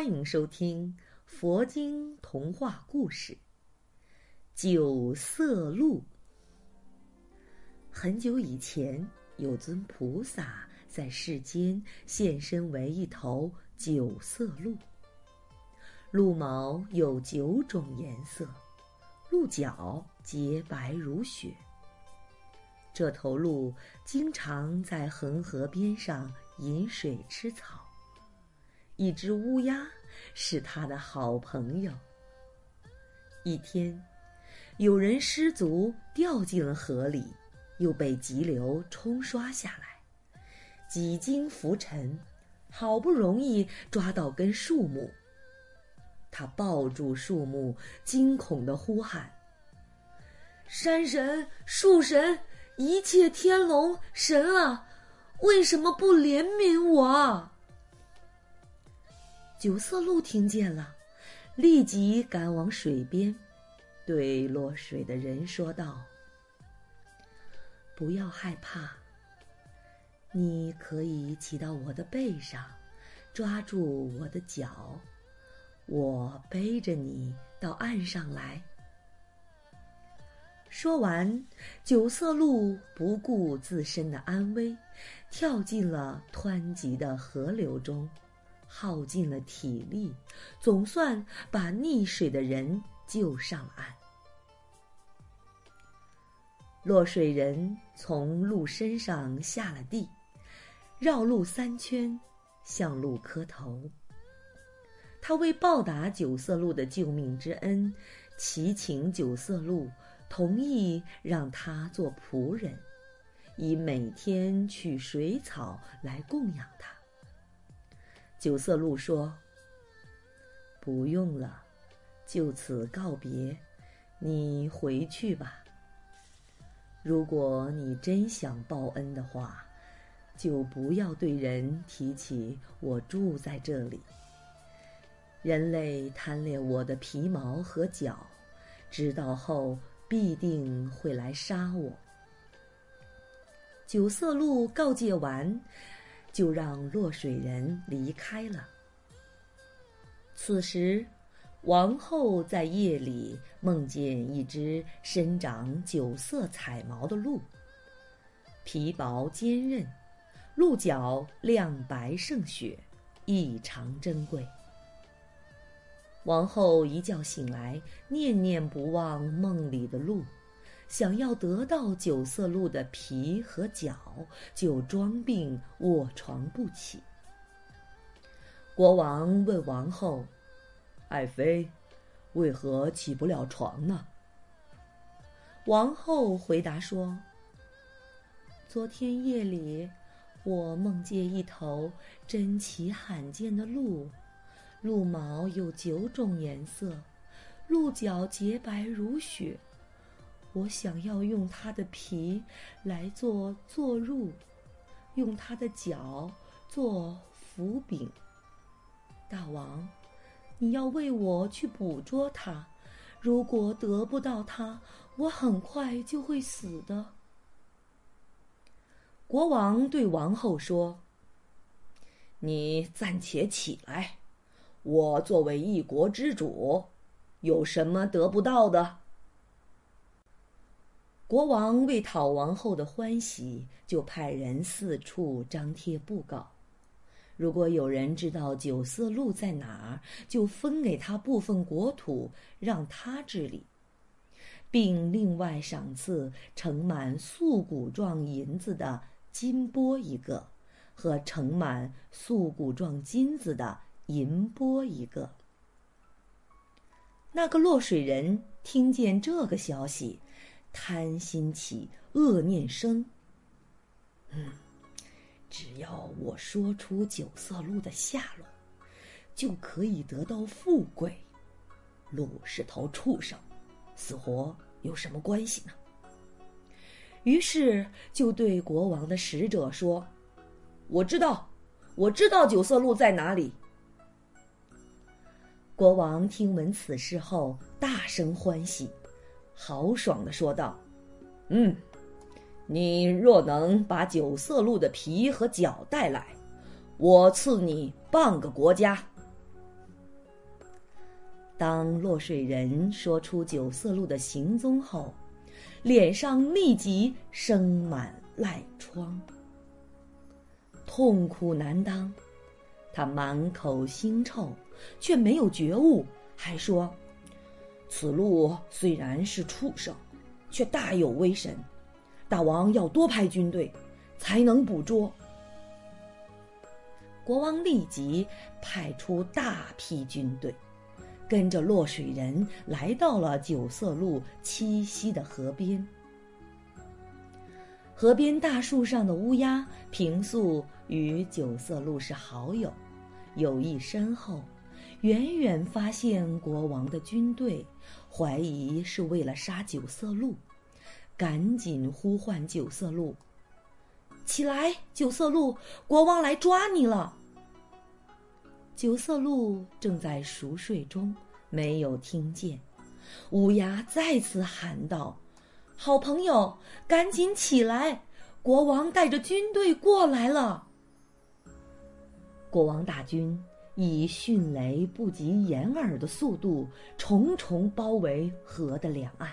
欢迎收听佛经童话故事《九色鹿》。很久以前，有尊菩萨在世间现身为一头九色鹿。鹿毛有九种颜色，鹿角洁白如雪。这头鹿经常在恒河边上饮水吃草。一只乌鸦是他的好朋友。一天，有人失足掉进了河里，又被急流冲刷下来，几经浮沉，好不容易抓到根树木。他抱住树木，惊恐的呼喊：“山神、树神、一切天龙神啊，为什么不怜悯我？”九色鹿听见了，立即赶往水边，对落水的人说道：“不要害怕，你可以骑到我的背上，抓住我的脚，我背着你到岸上来。”说完，九色鹿不顾自身的安危，跳进了湍急的河流中。耗尽了体力，总算把溺水的人救上了岸。落水人从鹿身上下了地，绕鹿三圈，向鹿磕头。他为报答九色鹿的救命之恩，祈请九色鹿同意让他做仆人，以每天取水草来供养他。九色鹿说：“不用了，就此告别，你回去吧。如果你真想报恩的话，就不要对人提起我住在这里。人类贪恋我的皮毛和角，知道后必定会来杀我。”九色鹿告诫完。就让落水人离开了。此时，王后在夜里梦见一只身长九色彩毛的鹿，皮薄坚韧，鹿角亮白胜雪，异常珍贵。王后一觉醒来，念念不忘梦里的鹿。想要得到九色鹿的皮和角，就装病卧床不起。国王问王后：“爱妃，为何起不了床呢？”王后回答说：“昨天夜里，我梦见一头珍奇罕见的鹿，鹿毛有九种颜色，鹿角洁白如雪。”我想要用它的皮来做坐褥，用它的脚做斧柄。大王，你要为我去捕捉它。如果得不到它，我很快就会死的。国王对王后说：“你暂且起来，我作为一国之主，有什么得不到的？”国王为讨王后的欢喜，就派人四处张贴布告：如果有人知道九色鹿在哪儿，就分给他部分国土，让他治理，并另外赏赐盛满素骨状银子的金钵一个，和盛满素骨状金子的银钵一个。那个落水人听见这个消息。贪心起，恶念生。嗯，只要我说出九色鹿的下落，就可以得到富贵。鹿是头畜生，死活有什么关系呢？于是就对国王的使者说：“我知道，我知道九色鹿在哪里。”国王听闻此事后，大声欢喜，豪爽的说道：“嗯，你若能把九色鹿的皮和角带来，我赐你半个国家。”当落水人说出九色鹿的行踪后，脸上立即生满赖疮，痛苦难当。他满口腥臭，却没有觉悟，还说：“此鹿虽然是畜生，却大有威神，大王要多派军队，才能捕捉。”国王立即派出大批军队。跟着落水人来到了九色鹿栖息的河边。河边大树上的乌鸦平素与九色鹿是好友，友谊深厚。远远发现国王的军队，怀疑是为了杀九色鹿，赶紧呼唤九色鹿：“起来，九色鹿，国王来抓你了。”九色鹿正在熟睡中，没有听见。乌鸦再次喊道：“好朋友，赶紧起来！国王带着军队过来了。”国王大军以迅雷不及掩耳的速度，重重包围河的两岸。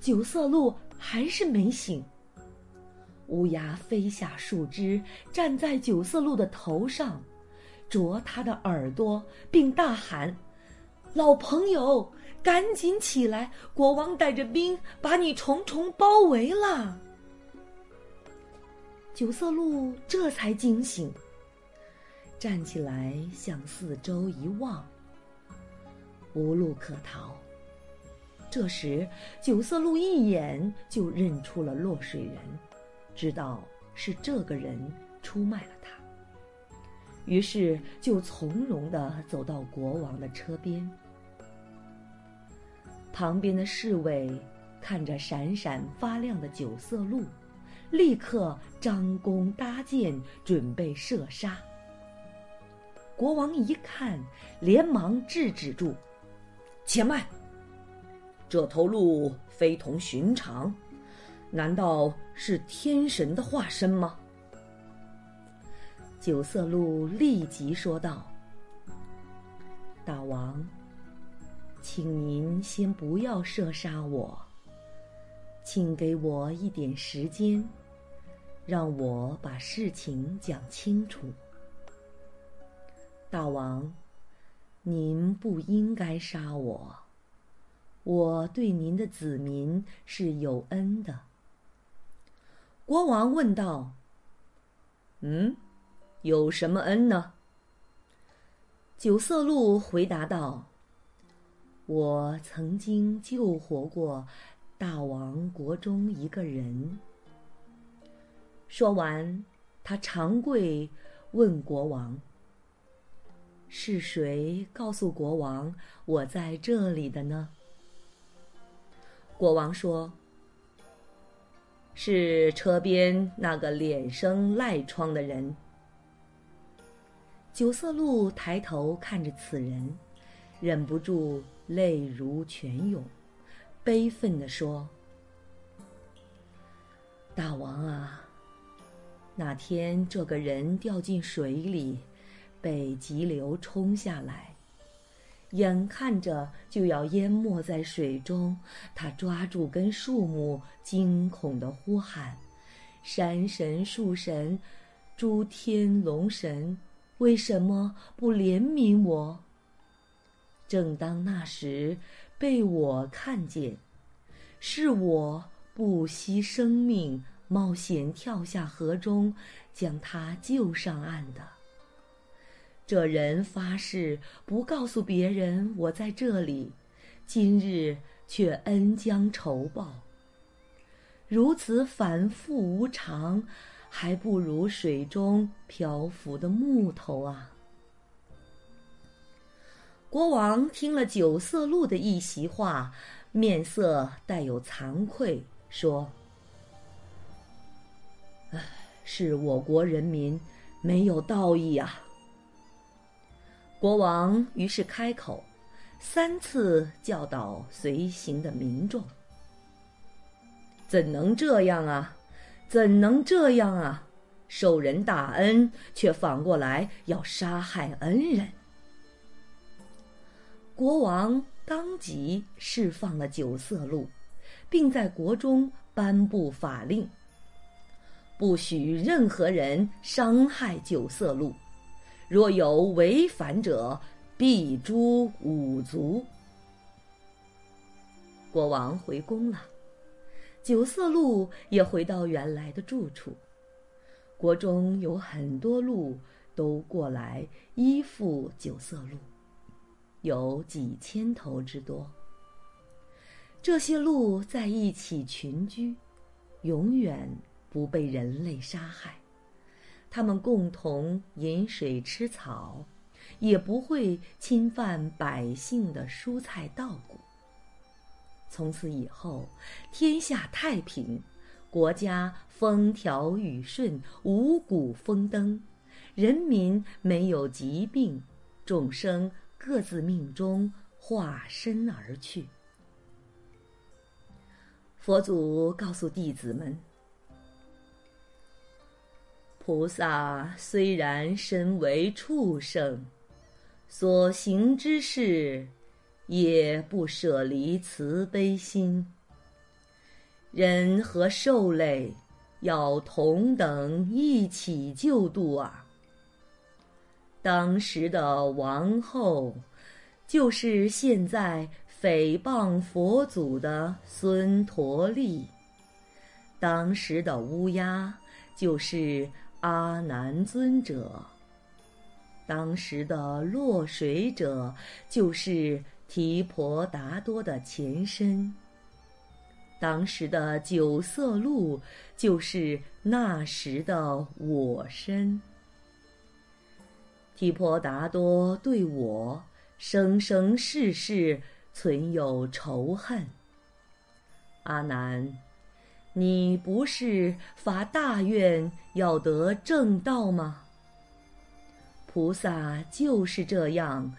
九色鹿还是没醒。乌鸦飞下树枝，站在九色鹿的头上。啄它的耳朵，并大喊：“老朋友，赶紧起来！国王带着兵把你重重包围了。”九色鹿这才惊醒，站起来向四周一望，无路可逃。这时，九色鹿一眼就认出了落水人，知道是这个人出卖了他。于是就从容的走到国王的车边，旁边的侍卫看着闪闪发亮的九色鹿，立刻张弓搭箭，准备射杀。国王一看，连忙制止住：“且慢！这头鹿非同寻常，难道是天神的化身吗？”九色鹿立即说道：“大王，请您先不要射杀我，请给我一点时间，让我把事情讲清楚。大王，您不应该杀我，我对您的子民是有恩的。”国王问道：“嗯？”有什么恩呢？九色鹿回答道：“我曾经救活过大王国中一个人。”说完，他长跪问国王：“是谁告诉国王我在这里的呢？”国王说：“是车边那个脸生赖疮的人。”九色鹿抬头看着此人，忍不住泪如泉涌，悲愤地说：“大王啊，那天这个人掉进水里，被急流冲下来，眼看着就要淹没在水中，他抓住根树木，惊恐地呼喊：‘山神、树神、诸天龙神！’”为什么不怜悯我？正当那时，被我看见，是我不惜生命冒险跳下河中，将他救上岸的。这人发誓不告诉别人我在这里，今日却恩将仇报。如此反复无常。还不如水中漂浮的木头啊！国王听了九色鹿的一席话，面色带有惭愧，说：“唉，是我国人民没有道义啊。”国王于是开口，三次教导随行的民众：“怎能这样啊？怎能这样啊？受人大恩，却反过来要杀害恩人。”国王当即释放了九色鹿，并在国中颁布法令，不许任何人伤害九色鹿，若有违反者，必诛五族。国王回宫了，九色鹿也回到原来的住处，国中有很多鹿都过来依附九色鹿。有几千头之多。这些鹿在一起群居，永远不被人类杀害。他们共同饮水吃草，也不会侵犯百姓的蔬菜稻谷。从此以后，天下太平，国家风调雨顺，五谷丰登，人民没有疾病，众生。各自命中化身而去。佛祖告诉弟子们：“菩萨虽然身为畜生，所行之事也不舍离慈悲心。人和兽类要同等一起救度啊！”当时的王后，就是现在诽谤佛祖的孙陀利；当时的乌鸦，就是阿难尊者；当时的落水者，就是提婆达多的前身；当时的九色鹿，就是那时的我身。提婆达多对我生生世世存有仇恨。阿难，你不是发大愿要得正道吗？菩萨就是这样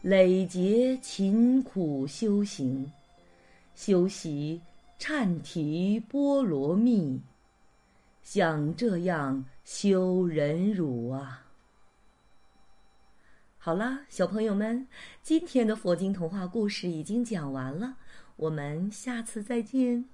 累劫勤苦修行，修习忏提波罗蜜，像这样修忍辱啊。好了，小朋友们，今天的佛经童话故事已经讲完了，我们下次再见。